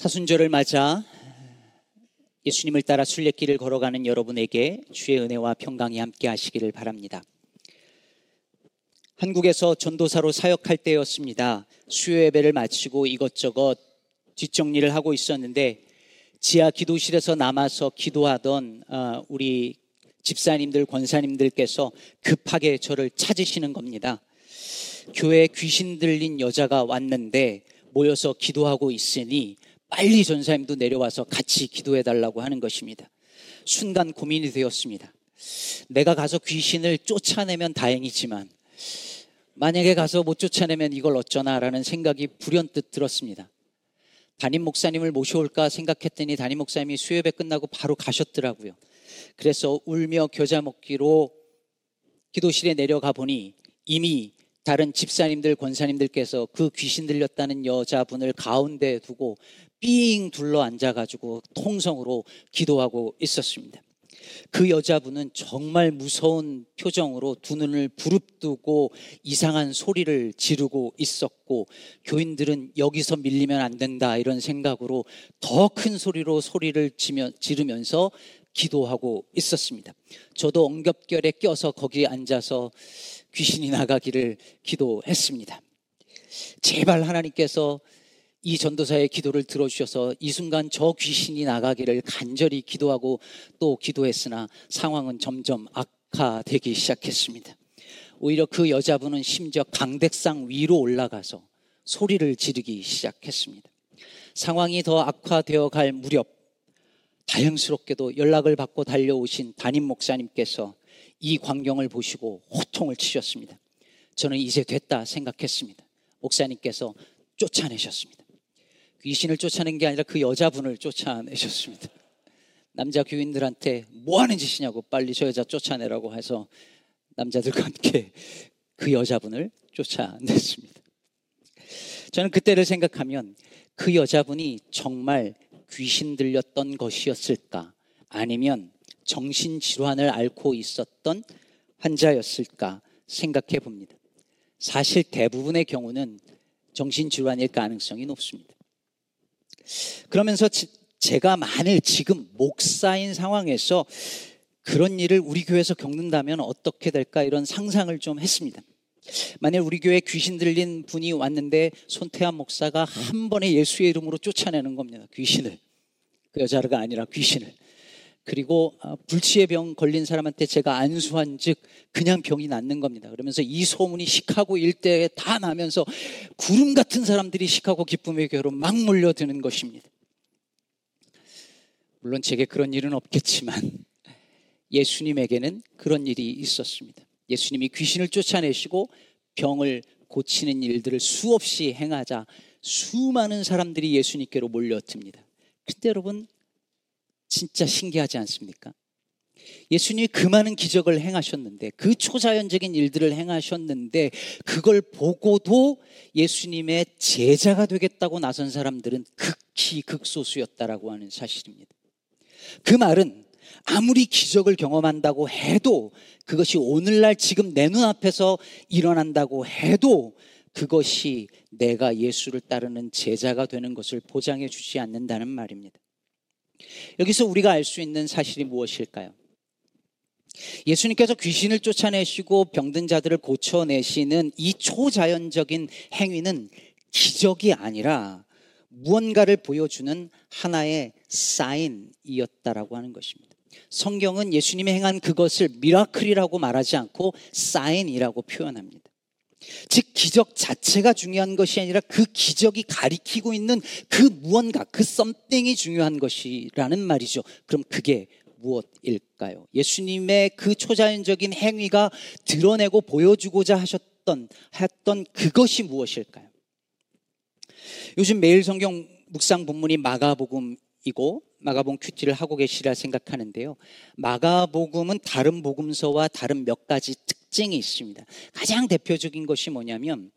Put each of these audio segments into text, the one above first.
사순절을 맞아 예수님을 따라 순례길을 걸어가는 여러분에게 주의 은혜와 평강이 함께 하시기를 바랍니다. 한국에서 전도사로 사역할 때였습니다. 수요 예배를 마치고 이것저것 뒷정리를 하고 있었는데 지하 기도실에서 남아서 기도하던 어, 우리 집사님들, 권사님들께서 급하게 저를 찾으시는 겁니다. 교회에 귀신 들린 여자가 왔는데 모여서 기도하고 있으니 빨리 전사님도 내려와서 같이 기도해 달라고 하는 것입니다. 순간 고민이 되었습니다. 내가 가서 귀신을 쫓아내면 다행이지만 만약에 가서 못 쫓아내면 이걸 어쩌나라는 생각이 불현듯 들었습니다. 담임 목사님을 모셔올까 생각했더니 담임 목사님이 수요예배 끝나고 바로 가셨더라고요. 그래서 울며 겨자 먹기로 기도실에 내려가 보니 이미 다른 집사님들, 권사님들께서 그 귀신 들렸다는 여자분을 가운데 두고 삥 둘러 앉아가지고 통성으로 기도하고 있었습니다. 그 여자분은 정말 무서운 표정으로 두 눈을 부릅뜨고 이상한 소리를 지르고 있었고 교인들은 여기서 밀리면 안 된다 이런 생각으로 더 큰 소리로 소리를 지르면서 기도하고 있었습니다. 저도 엉겹결에 껴서 거기에 앉아서 귀신이 나가기를 기도했습니다. 제발 하나님께서 이 전도사의 기도를 들어주셔서 이 순간 저 귀신이 나가기를 간절히 기도하고 또 기도했으나 상황은 점점 악화되기 시작했습니다. 오히려 그 여자분은 심지어 강백상 위로 올라가서 소리를 지르기 시작했습니다. 상황이 더 악화되어 갈 무렵 다행스럽게도 연락을 받고 달려오신 담임 목사님께서 이 광경을 보시고 호통을 치셨습니다. 저는 이제 됐다 생각했습니다. 목사님께서 쫓아내셨습니다. 귀신을 쫓아낸 게 아니라 그 여자분을 쫓아내셨습니다. 남자 교인들한테 뭐 하는 짓이냐고 빨리 저 여자 쫓아내라고 해서 남자들과 함께 그 여자분을 쫓아냈습니다. 저는 그때를 생각하면 그 여자분이 정말 귀신 들렸던 것이었을까 아니면 정신질환을 앓고 있었던 환자였을까 생각해 봅니다. 사실 대부분의 경우는 정신질환일 가능성이 높습니다. 그러면서 제가 만일 지금 목사인 상황에서 그런 일을 우리 교회에서 겪는다면 어떻게 될까 이런 상상을 좀 했습니다. 만약 우리 교회 귀신 들린 분이 왔는데 손태환 목사가 한 번에 예수의 이름으로 쫓아내는 겁니다. 귀신을. 그 여자가 아니라 귀신을. 그리고 어, 불치의 병 걸린 사람한테 제가 안수한 즉 그냥 병이 낫는 겁니다. 그러면서 이 소문이 시카고 일대에 다 나면서 구름 같은 사람들이 시카고 기쁨의 교회로 막 몰려드는 것입니다. 물론 제게 그런 일은 없겠지만 예수님에게는 그런 일이 있었습니다. 예수님이 귀신을 쫓아내시고 병을 고치는 일들을 수없이 행하자 수많은 사람들이 예수님께로 몰려듭니다. 그때 여러분 진짜 신기하지 않습니까? 예수님이 그 많은 기적을 행하셨는데 그 초자연적인 일들을 행하셨는데 그걸 보고도 예수님의 제자가 되겠다고 나선 사람들은 극히 극소수였다라고 하는 사실입니다. 그 말은 아무리 기적을 경험한다고 해도 그것이 오늘날 지금 내 눈앞에서 일어난다고 해도 그것이 내가 예수를 따르는 제자가 되는 것을 보장해 주지 않는다는 말입니다. 여기서 우리가 알 수 있는 사실이 무엇일까요? 예수님께서 귀신을 쫓아내시고 병든 자들을 고쳐내시는 이 초자연적인 행위는 기적이 아니라 무언가를 보여주는 하나의 사인이었다라고 하는 것입니다. 성경은 예수님이 행한 그것을 미라클이라고 말하지 않고 사인이라고 표현합니다. 즉 기적 자체가 중요한 것이 아니라 그 기적이 가리키고 있는 그 무언가 그 썸띵이 중요한 것이라는 말이죠. 그럼 그게 무엇일까요? 예수님의 그 초자연적인 행위가 드러내고 보여주고자 하셨던 했던 그것이 무엇일까요? 요즘 매일 성경 묵상 본문이 마가복음이고 마가복음 큐티를 하고 계시라 생각하는데요. 마가복음은 다른 복음서와 다른 몇 가지 특 징이 있습니다. 가장 대표적인 것이 뭐냐면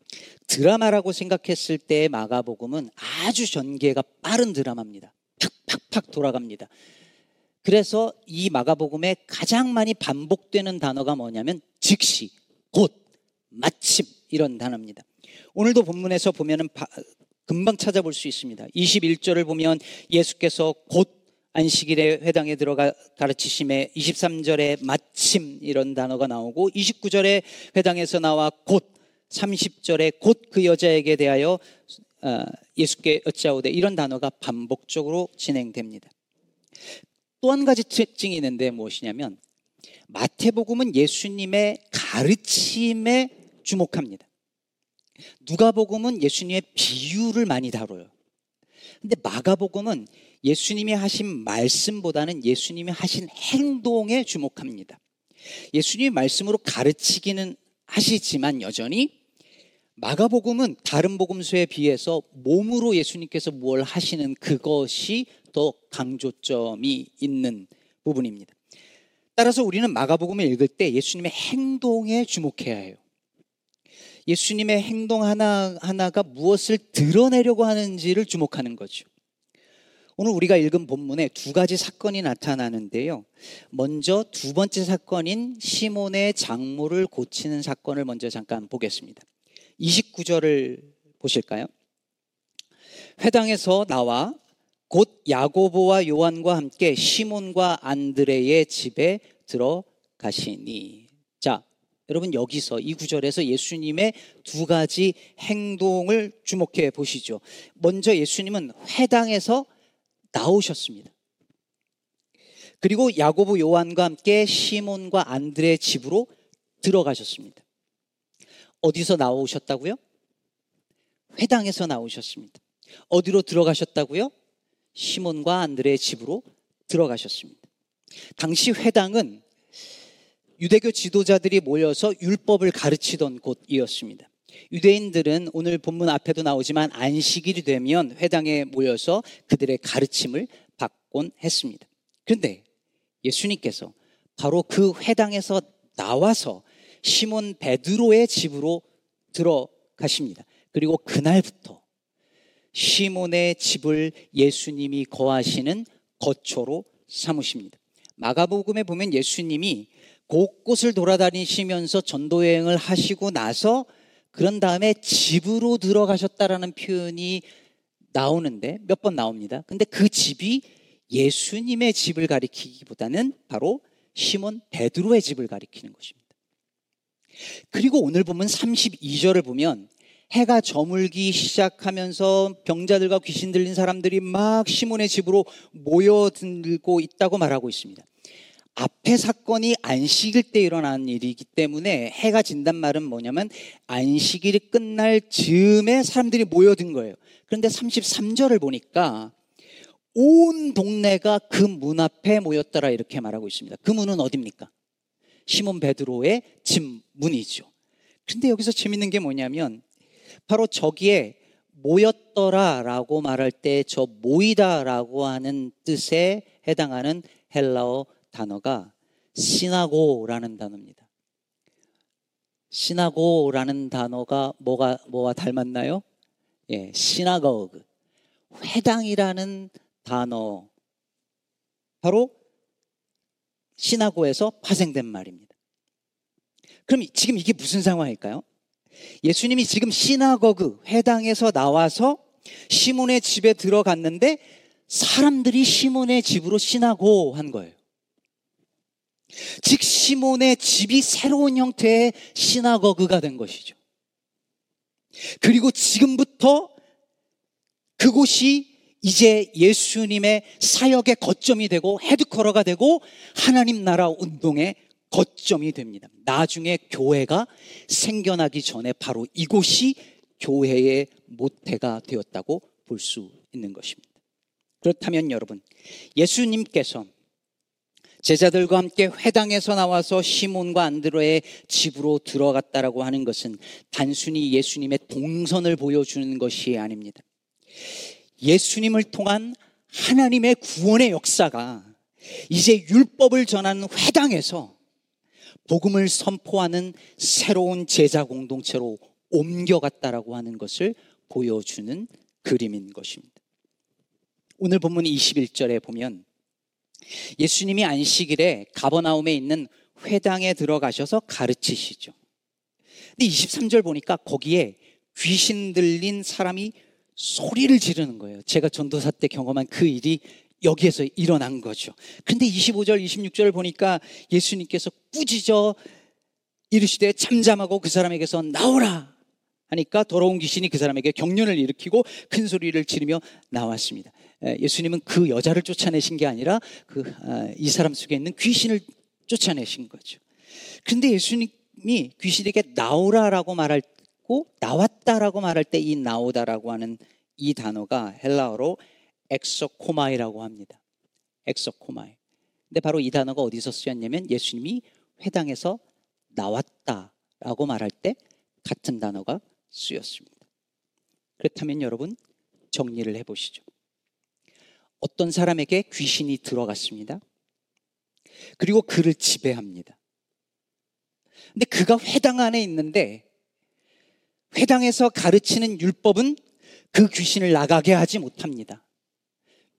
드라마라고 생각했을 때 마가복음은 아주 전개가 빠른 드라마입니다. 팍팍팍 돌아갑니다. 그래서 이 마가복음에 가장 많이 반복되는 단어가 뭐냐면 즉시, 곧, 마침 이런 단어입니다. 오늘도 본문에서 보면은 금방 찾아볼 수 있습니다. 21절을 보면 예수께서 곧 안식일에 회당에 들어가 가르치심에 23절에 마침 이런 단어가 나오고 29절에 회당에서 나와 곧 30절에 곧 그 여자에게 대하여 어, 예수께 어찌하오되 이런 단어가 반복적으로 진행됩니다. 또 한 가지 특징이 있는데 무엇이냐면 마태복음은 예수님의 가르침에 주목합니다. 누가복음은 예수님의 비유를 많이 다뤄요. 근데 마가복음은 예수님이 하신 말씀보다는 예수님이 하신 행동에 주목합니다. 예수님이 말씀으로 가르치기는 하시지만 여전히 마가복음은 다른 복음서에 비해서 몸으로 예수님께서 뭘 하시는 그것이 더 강조점이 있는 부분입니다. 따라서 우리는 마가복음을 읽을 때 예수님의 행동에 주목해야 해요. 예수님의 행동 하나 하나가 무엇을 드러내려고 하는지를 주목하는 거죠. 오늘 우리가 읽은 본문에 두 가지 사건이 나타나는데요. 먼저 두 번째 사건인 시몬의 장모를 고치는 사건을 먼저 잠깐 보겠습니다. 29절을 보실까요? 회당에서 나와 곧 야고보와 요한과 함께 시몬과 안드레의 집에 들어가시니. 자, 여러분 여기서 이 구절에서 예수님의 두 가지 행동을 주목해 보시죠. 먼저 예수님은 회당에서 나오셨습니다. 그리고 야고보 요한과 함께 시몬과 안드레의 집으로 들어가셨습니다. 어디서 나오셨다고요? 회당에서 나오셨습니다. 어디로 들어가셨다고요? 시몬과 안드레의 집으로 들어가셨습니다. 당시 회당은 유대교 지도자들이 모여서 율법을 가르치던 곳이었습니다. 유대인들은 오늘 본문 앞에도 나오지만 안식일이 되면 회당에 모여서 그들의 가르침을 받곤 했습니다. 그런데 예수님께서 바로 그 회당에서 나와서 시몬 베드로의 집으로 들어가십니다. 그리고 그날부터 시몬의 집을 예수님이 거하시는 거처로 삼으십니다. 마가복음에 보면 예수님이 곳곳을 돌아다니시면서 전도 여행을 하시고 나서 그런 다음에 집으로 들어가셨다라는 표현이 나오는데 몇 번 나옵니다. 근데 그 집이 예수님의 집을 가리키기보다는 바로 시몬 베드로의 집을 가리키는 것입니다. 그리고 오늘 보면 32절을 보면 해가 저물기 시작하면서 병자들과 귀신 들린 사람들이 막 시몬의 집으로 모여들고 있다고 말하고 있습니다. 앞에 사건이 안식일 때 일어난 일이기 때문에 해가 진단 말은 뭐냐면 안식일이 끝날 즈음에 사람들이 모여든 거예요. 그런데 33절을 보니까 온 동네가 그 문 앞에 모였더라 이렇게 말하고 있습니다. 그 문은 어딥니까? 시몬 베드로의 집 문이죠. 근데 여기서 재밌는 게 뭐냐면 바로 저기에 모였더라라고 말할 때 저 모이다라고 하는 뜻에 해당하는 헬라어 단어가 시나고라는 단어입니다. 시나고라는 단어가 뭐가 뭐와 닮았나요? 예, 시나고그. 회당이라는 단어 바로 시나고에서 파생된 말입니다. 그럼 지금 이게 무슨 상황일까요? 예수님이 지금 시나거그 회당에서 나와서 시몬의 집에 들어갔는데 사람들이 시몬의 집으로 시나고 한 거예요. 즉 시몬의 집이 새로운 형태의 시나거그가 된 것이죠. 그리고 지금부터 그곳이 이제 예수님의 사역의 거점이 되고 헤드커러가 되고 하나님 나라 운동의 거점이 됩니다. 나중에 교회가 생겨나기 전에 바로 이곳이 교회의 모태가 되었다고 볼 수 있는 것입니다. 그렇다면 여러분, 예수님께서 제자들과 함께 회당에서 나와서 시몬과 안드로의 집으로 들어갔다라고 하는 것은 단순히 예수님의 동선을 보여주는 것이 아닙니다. 예수님을 통한 하나님의 구원의 역사가 이제 율법을 전하는 회당에서 복음을 선포하는 새로운 제자 공동체로 옮겨갔다라고 하는 것을 보여주는 그림인 것입니다. 오늘 본문 21절에 보면 예수님이 안식일에 가버나움에 있는 회당에 들어가셔서 가르치시죠. 근데 23절 보니까 거기에 귀신 들린 사람이 소리를 지르는 거예요. 제가 전도사 때 경험한 그 일이 여기에서 일어난 거죠. 근데 25절, 26절 보니까 예수님께서 꾸짖어 이르시되 잠잠하고 그 사람에게서 나오라 하니까 더러운 귀신이 그 사람에게 경련을 일으키고 큰 소리를 지르며 나왔습니다. 예수님은 그 여자를 쫓아내신 게 아니라 그이 아, 사람 속에 있는 귀신을 쫓아내신 거죠. 근데 예수님이 귀신에게 나오라라고 말하고 나왔다라고 말할 때 이 나오다라고 하는 이 단어가 헬라어로 ἐξέρχομαι라고 합니다. ἐξέρχομαι. 근데 바로 이 단어가 어디서 쓰였냐면 예수님이 회당에서 나왔다라고 말할 때 같은 단어가 쓰였습니다. 그렇다면 여러분 정리를 해보시죠. 어떤 사람에게 귀신이 들어갔습니다. 그리고 그를 지배합니다. 근데 그가 회당 안에 있는데 회당에서 가르치는 율법은 그 귀신을 나가게 하지 못합니다.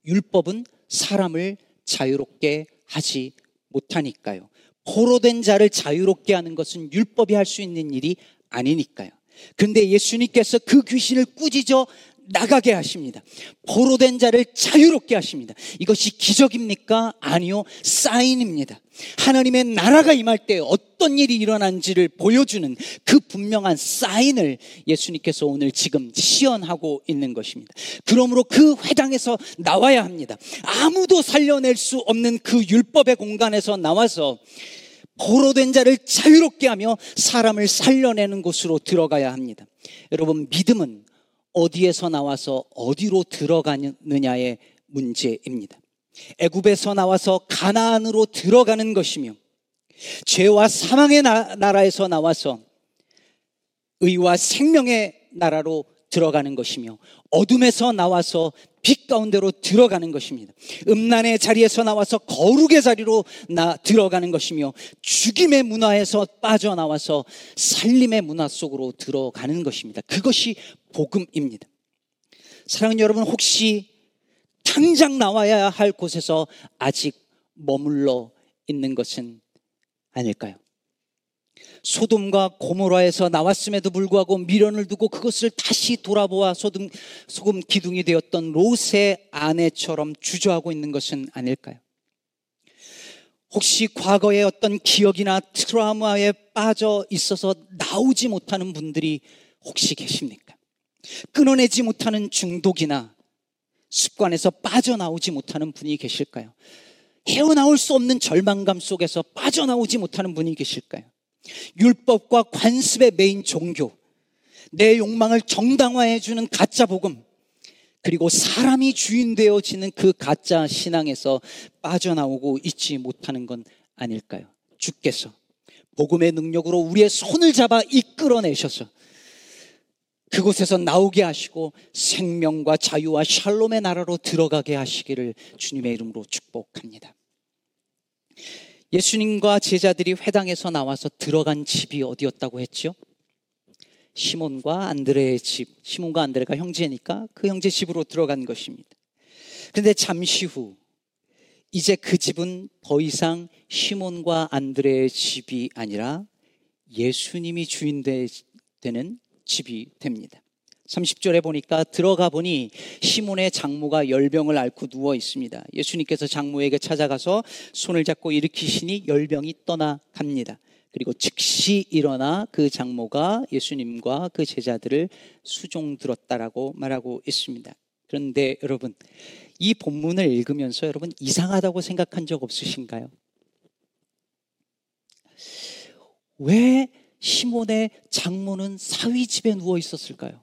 율법은 사람을 자유롭게 하지 못하니까요. 포로된 자를 자유롭게 하는 것은 율법이 할 수 있는 일이 아니니까요. 근데 예수님께서 그 귀신을 꾸짖어 나가게 하십니다. 포로된 자를 자유롭게 하십니다. 이것이 기적입니까? 아니요. 사인입니다. 하나님의 나라가 임할 때 어떤 일이 일어난지를 보여주는 그 분명한 사인을 예수님께서 오늘 지금 시연하고 있는 것입니다. 그러므로 그 회당에서 나와야 합니다. 아무도 살려낼 수 없는 그 율법의 공간에서 나와서 포로된 자를 자유롭게 하며 사람을 살려내는 곳으로 들어가야 합니다. 여러분, 믿음은 어디에서 나와서 어디로 들어가느냐의 문제입니다. 애굽에서 나와서 가나안으로 들어가는 것이며 죄와 사망의 나, 라에서 나와서 의와 생명의 나라로 들어가는 것이며 어둠에서 나와서 빛 가운데로 들어가는 것입니다. 음란의 자리에서 나와서 거룩의 자리로 나 들어가는 것이며 죽임의 문화에서 빠져나와서 살림의 문화 속으로 들어가는 것입니다. 그것이 복음입니다. 사랑하는 여러분 혹시 당장 나와야 할 곳에서 아직 머물러 있는 것은 아닐까요? 소돔과 고모라에서 나왔음에도 불구하고 미련을 두고 그것을 다시 돌아보아 소금, 소금 기둥이 되었던 롯의 아내처럼 주저하고 있는 것은 아닐까요? 혹시 과거의 어떤 기억이나 트라우마에 빠져 있어서 나오지 못하는 분들이 혹시 계십니까? 끊어내지 못하는 중독이나 습관에서 빠져나오지 못하는 분이 계실까요? 헤어나올 수 없는 절망감 속에서 빠져나오지 못하는 분이 계실까요? 율법과 관습의 메인 종교, 내 욕망을 정당화해주는 가짜 복음, 그리고 사람이 주인 되어지는 그 가짜 신앙에서 빠져나오고 있지 못하는 건 아닐까요? 주께서 복음의 능력으로 우리의 손을 잡아 이끌어내셔서 그곳에서 나오게 하시고 생명과 자유와 샬롬의 나라로 들어가게 하시기를 주님의 이름으로 축복합니다. 예수님과 제자들이 회당에서 나와서 들어간 집이 어디였다고 했죠? 시몬과 안드레의 집. 시몬과 안드레가 형제니까 그 형제 집으로 들어간 것입니다. 그런데 잠시 후 이제 그 집은 더 이상 시몬과 안드레의 집이 아니라 예수님이 주인 되는 집이 됩니다. 30절에 보니까 들어가 보니 시몬의 장모가 열병을 앓고 누워 있습니다. 예수님께서 장모에게 찾아가서 손을 잡고 일으키시니 열병이 떠나갑니다. 그리고 즉시 일어나 그 장모가 예수님과 그 제자들을 수종 들었다라고 말하고 있습니다. 그런데 여러분, 이 본문을 읽으면서 여러분 이상하다고 생각한 적 없으신가요? 왜 시몬의 장모는 사위 집에 누워 있었을까요?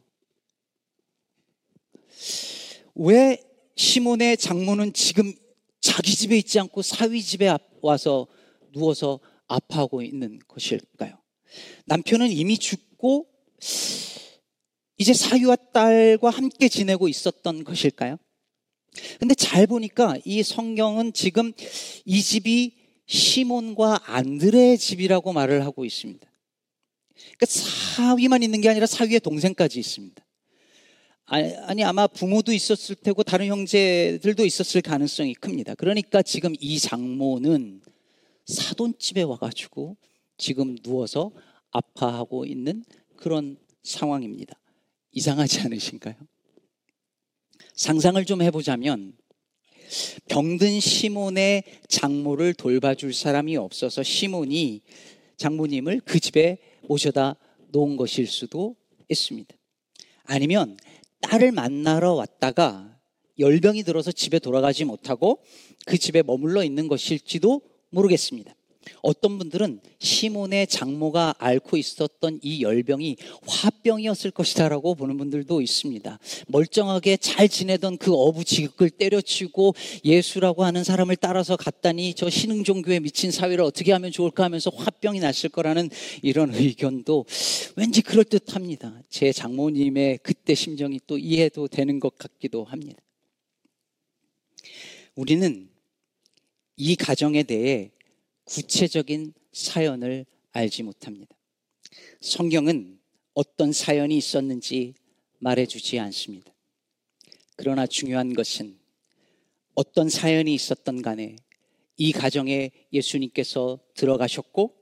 왜 시몬의 장모는 지금 자기 집에 있지 않고 사위 집에 와서 누워서 아파하고 있는 것일까요? 남편은 이미 죽고 이제 사위와 딸과 함께 지내고 있었던 것일까요? 근데 잘 보니까 이 성경은 지금 이 집이 시몬과 안드레의 집이라고 말을 하고 있습니다. 그러니까 사위만 있는 게 아니라 사위의 동생까지 있습니다. 아니, 아마 부모도 있었을 테고 다른 형제들도 있었을 가능성이 큽니다. 그러니까 지금 이 장모는 사돈집에 와가지고 지금 누워서 아파하고 있는 그런 상황입니다. 이상하지 않으신가요? 상상을 좀 해보자면 병든 시몬의 장모를 돌봐줄 사람이 없어서 시몬이 장모님을 그 집에 모셔다 놓은 것일 수도 있습니다. 아니면 딸을 만나러 왔다가 열병이 들어서 집에 돌아가지 못하고 그 집에 머물러 있는 것일지도 모르겠습니다. 어떤 분들은 시몬의 장모가 앓고 있었던 이 열병이 화병이었을 것이다라고 보는 분들도 있습니다. 멀쩡하게 잘 지내던 그 어부지극을 때려치고 예수라고 하는 사람을 따라서 갔다니 저 신흥 종교에 미친 사회를 어떻게 하면 좋을까 하면서 화병이 났을 거라는 이런 의견도 왠지 그럴 듯합니다. 제 장모님의 그때 심정이 또 이해도 되는 것 같기도 합니다. 우리는 이 가정에 대해 구체적인 사연을 알지 못합니다. 성경은 어떤 사연이 있었는지 말해주지 않습니다. 그러나 중요한 것은 어떤 사연이 있었던 간에 이 가정에 예수님께서 들어가셨고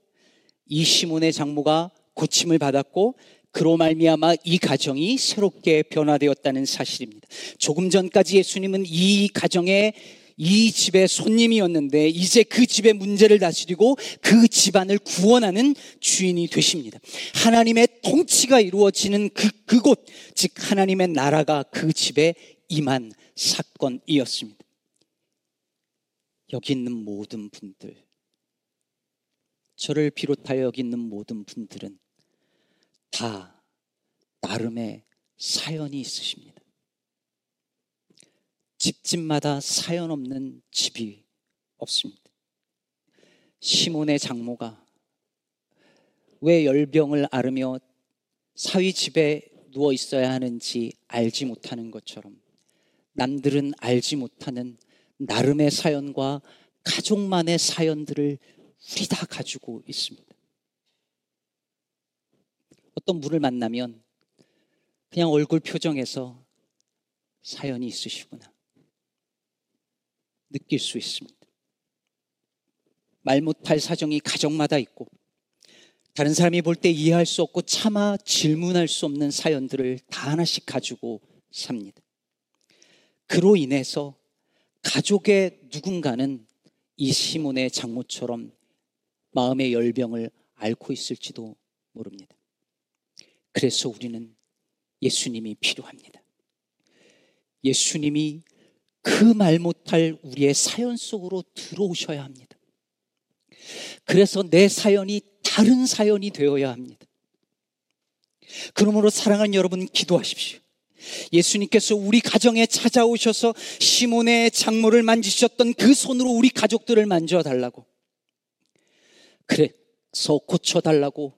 이 시몬의 장모가 고침을 받았고 그로 말미암아 이 가정이 새롭게 변화되었다는 사실입니다. 조금 전까지 예수님은 이 가정에 이 집의 손님이었는데 이제 그 집의 문제를 다스리고 그 집안을 구원하는 주인이 되십니다. 하나님의 통치가 이루어지는 그, 그곳, 즉 하나님의 나라가 그 집에 임한 사건이었습니다. 여기 있는 모든 분들, 저를 비롯하여 여기 있는 모든 분들은 다 나름의 사연이 있으십니다. 집집마다 사연 없는 집이 없습니다. 시몬의 장모가 왜 열병을 앓으며 사위 집에 누워 있어야 하는지 알지 못하는 것처럼 남들은 알지 못하는 나름의 사연과 가족만의 사연들을 우리 다 가지고 있습니다. 어떤 분을 만나면 그냥 얼굴 표정에서 사연이 있으시구나. 느낄 수 있습니다. 말 못할 사정이 가정마다 있고 다른 사람이 볼 때 이해할 수 없고 차마 질문할 수 없는 사연들을 다 하나씩 가지고 삽니다. 그로 인해서 가족의 누군가는 이 시몬의 장모처럼 마음의 열병을 앓고 있을지도 모릅니다. 그래서 우리는 예수님이 필요합니다. 예수님이 그 말 못할 우리의 사연 속으로 들어오셔야 합니다. 그래서 내 사연이 다른 사연이 되어야 합니다. 그러므로 사랑하는 여러분 기도하십시오. 예수님께서 우리 가정에 찾아오셔서 시몬의 장모를 만지셨던 그 손으로 우리 가족들을 만져달라고. 그래서 고쳐달라고.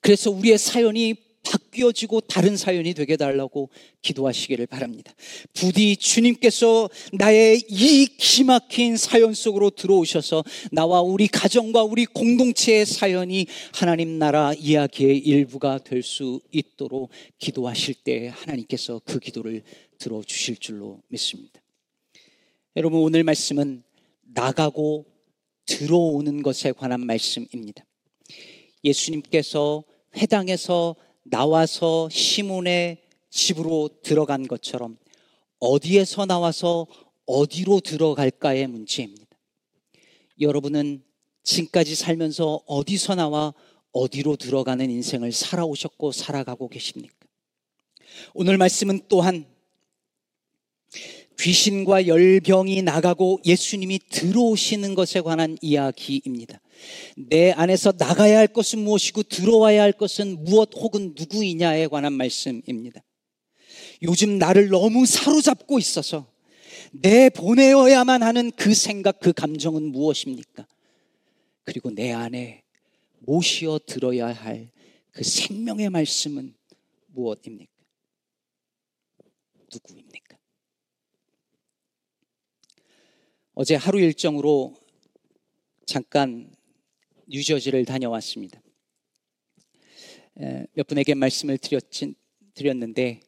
그래서 우리의 사연이 바뀌어지고 다른 사연이 되게 달라고 기도하시기를 바랍니다. 부디 주님께서 나의 이 기막힌 사연 속으로 들어오셔서 나와 우리 가정과 우리 공동체의 사연이 하나님 나라 이야기의 일부가 될 수 있도록 기도하실 때 하나님께서 그 기도를 들어주실 줄로 믿습니다. 여러분 오늘 말씀은 나가고 들어오는 것에 관한 말씀입니다. 예수님께서 회당에서 나와서 시몬의 집으로 들어간 것처럼 어디에서 나와서 어디로 들어갈까의 문제입니다. 여러분은 지금까지 살면서 어디서 나와 어디로 들어가는 인생을 살아오셨고 살아가고 계십니까? 오늘 말씀은 또한 귀신과 열병이 나가고 예수님이 들어오시는 것에 관한 이야기입니다. 내 안에서 나가야 할 것은 무엇이고 들어와야 할 것은 무엇 혹은 누구이냐에 관한 말씀입니다. 요즘 나를 너무 사로잡고 있어서 내 보내어야만 하는 그 생각, 그 감정은 무엇입니까? 그리고 내 안에 모시어 들어야 할 그 생명의 말씀은 무엇입니까? 누구입니까? 어제 하루 일정으로 잠깐 뉴저지를 다녀왔습니다. 몇 분에게 말씀을 드렸진, 드렸는데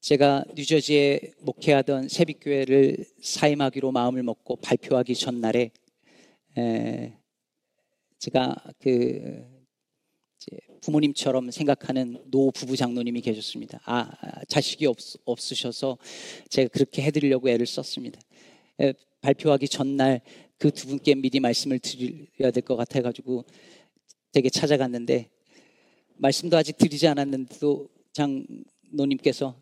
제가 뉴저지에 목회하던 세빛교회를 사임하기로 마음을 먹고 발표하기 전날에 제가 그 부모님처럼 생각하는 노 부부 장로님이 계셨습니다. 아, 자식이 없, 없으셔서 제가 그렇게 해드리려고 애를 썼습니다. 에, 발표하기 전날 그 두 분께 미리 말씀을 드려야 될 것 같아가지고 되게 찾아갔는데 말씀도 아직 드리지 않았는데도 장노님께서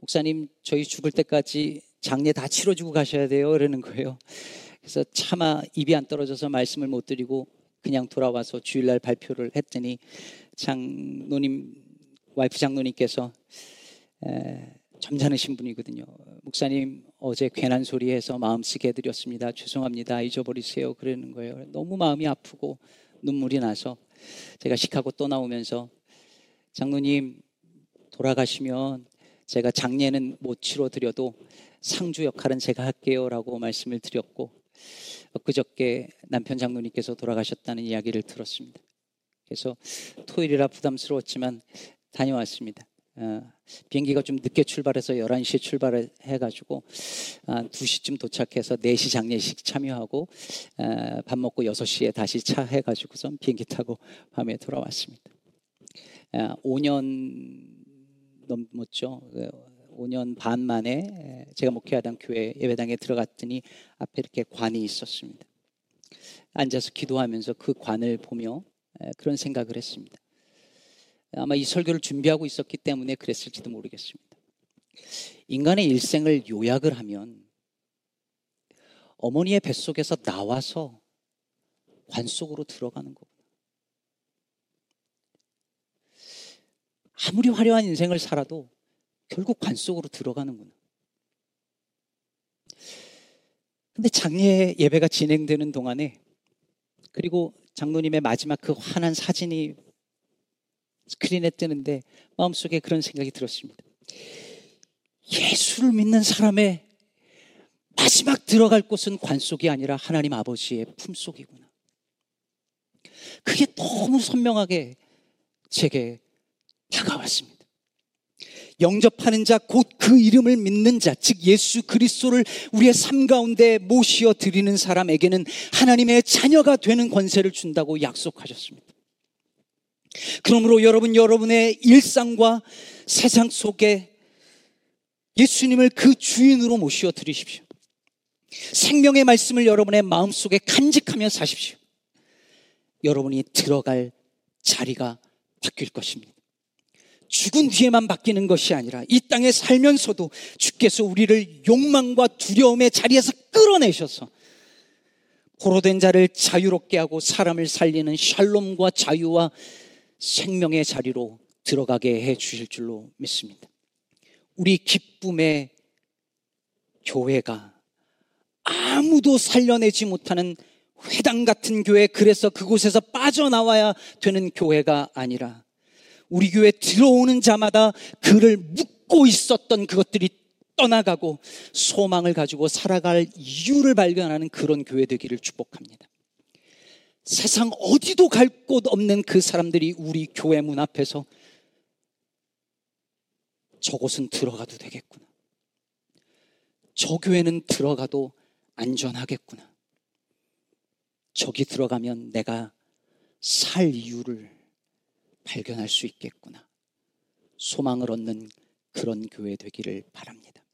목사님 저희 죽을 때까지 장례 다 치러주고 가셔야 돼요 그러는 거예요. 그래서 차마 입이 안 떨어져서 말씀을 못 드리고 그냥 돌아와서 주일날 발표를 했더니 장노님 와이프 장노님께서 에, 점잖으신 분이거든요. 목사님 어제 괜한 소리 해서 마음 쓰게 해드렸습니다. 죄송합니다. 잊어버리세요. 그러는 거예요. 너무 마음이 아프고 눈물이 나서 제가 시카고 또 나오면서 장로님 돌아가시면 제가 장례는 못 치러 드려도 상주 역할은 제가 할게요라고 말씀을 드렸고 그저께 남편 장로님께서 돌아가셨다는 이야기를 들었습니다. 그래서 토요일이라 부담스러웠지만 다녀왔습니다. 어, 비행기가 좀 늦게 출발해서 11시에 출발을 해가지고 아, 2시쯤 도착해서 4시 장례식 참여하고 아, 밥 먹고 6시에 다시 차 해 가지고서 비행기 타고 밤에 돌아왔습니다. 아, 5년 넘었죠. 5년 반 만에 제가 목회하던 교회 예배당에 들어갔더니 앞에 이렇게 관이 있었습니다. 앉아서 기도하면서 그 관을 보며 그런 생각을 했습니다. 아마 이 설교를 준비하고 있었기 때문에 그랬을지도 모르겠습니다. 인간의 일생을 요약을 하면 어머니의 뱃속에서 나와서 관 속으로 들어가는 거구나. 아무리 화려한 인생을 살아도 결국 관 속으로 들어가는구나. 근데 장례 예배가 진행되는 동안에 그리고 장로님의 마지막 그 환한 사진이 스크린에 뜨는데 마음속에 그런 생각이 들었습니다. 예수를 믿는 사람의 마지막 들어갈 곳은 관 속이 아니라 하나님 아버지의 품 속이구나. 그게 너무 선명하게 제게 다가왔습니다. 영접하는 자, 곧 그 이름을 믿는 자, 즉 예수 그리스도를 우리의 삶 가운데 모시어 드리는 사람에게는 하나님의 자녀가 되는 권세를 준다고 약속하셨습니다. 그러므로 여러분, 여러분의 일상과 세상 속에 예수님을 그 주인으로 모시어 드리십시오. 생명의 말씀을 여러분의 마음속에 간직하며 사십시오. 여러분이 들어갈 자리가 바뀔 것입니다. 죽은 뒤에만 바뀌는 것이 아니라 이 땅에 살면서도 주께서 우리를 욕망과 두려움의 자리에서 끌어내셔서 포로된 자를 자유롭게 하고 사람을 살리는 샬롬과 자유와 생명의 자리로 들어가게 해 주실 줄로 믿습니다. 우리 기쁨의 교회가 아무도 살려내지 못하는 회당 같은 교회, 그래서 그곳에서 빠져나와야 되는 교회가 아니라 우리 교회 들어오는 자마다 그를 묻고 있었던 그것들이 떠나가고 소망을 가지고 살아갈 이유를 발견하는 그런 교회 되기를 축복합니다. 세상 어디도 갈 곳 없는 그 사람들이 우리 교회 문 앞에서 저곳은 들어가도 되겠구나. 저 교회는 들어가도 안전하겠구나. 저기 들어가면 내가 살 이유를 발견할 수 있겠구나. 소망을 얻는 그런 교회 되기를 바랍니다.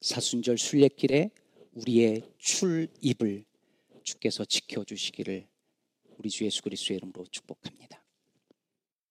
사순절 순례길에 우리의 출입을 주께서 지켜주시기를 우리 주 예수 그리스도의 이름으로 축복합니다.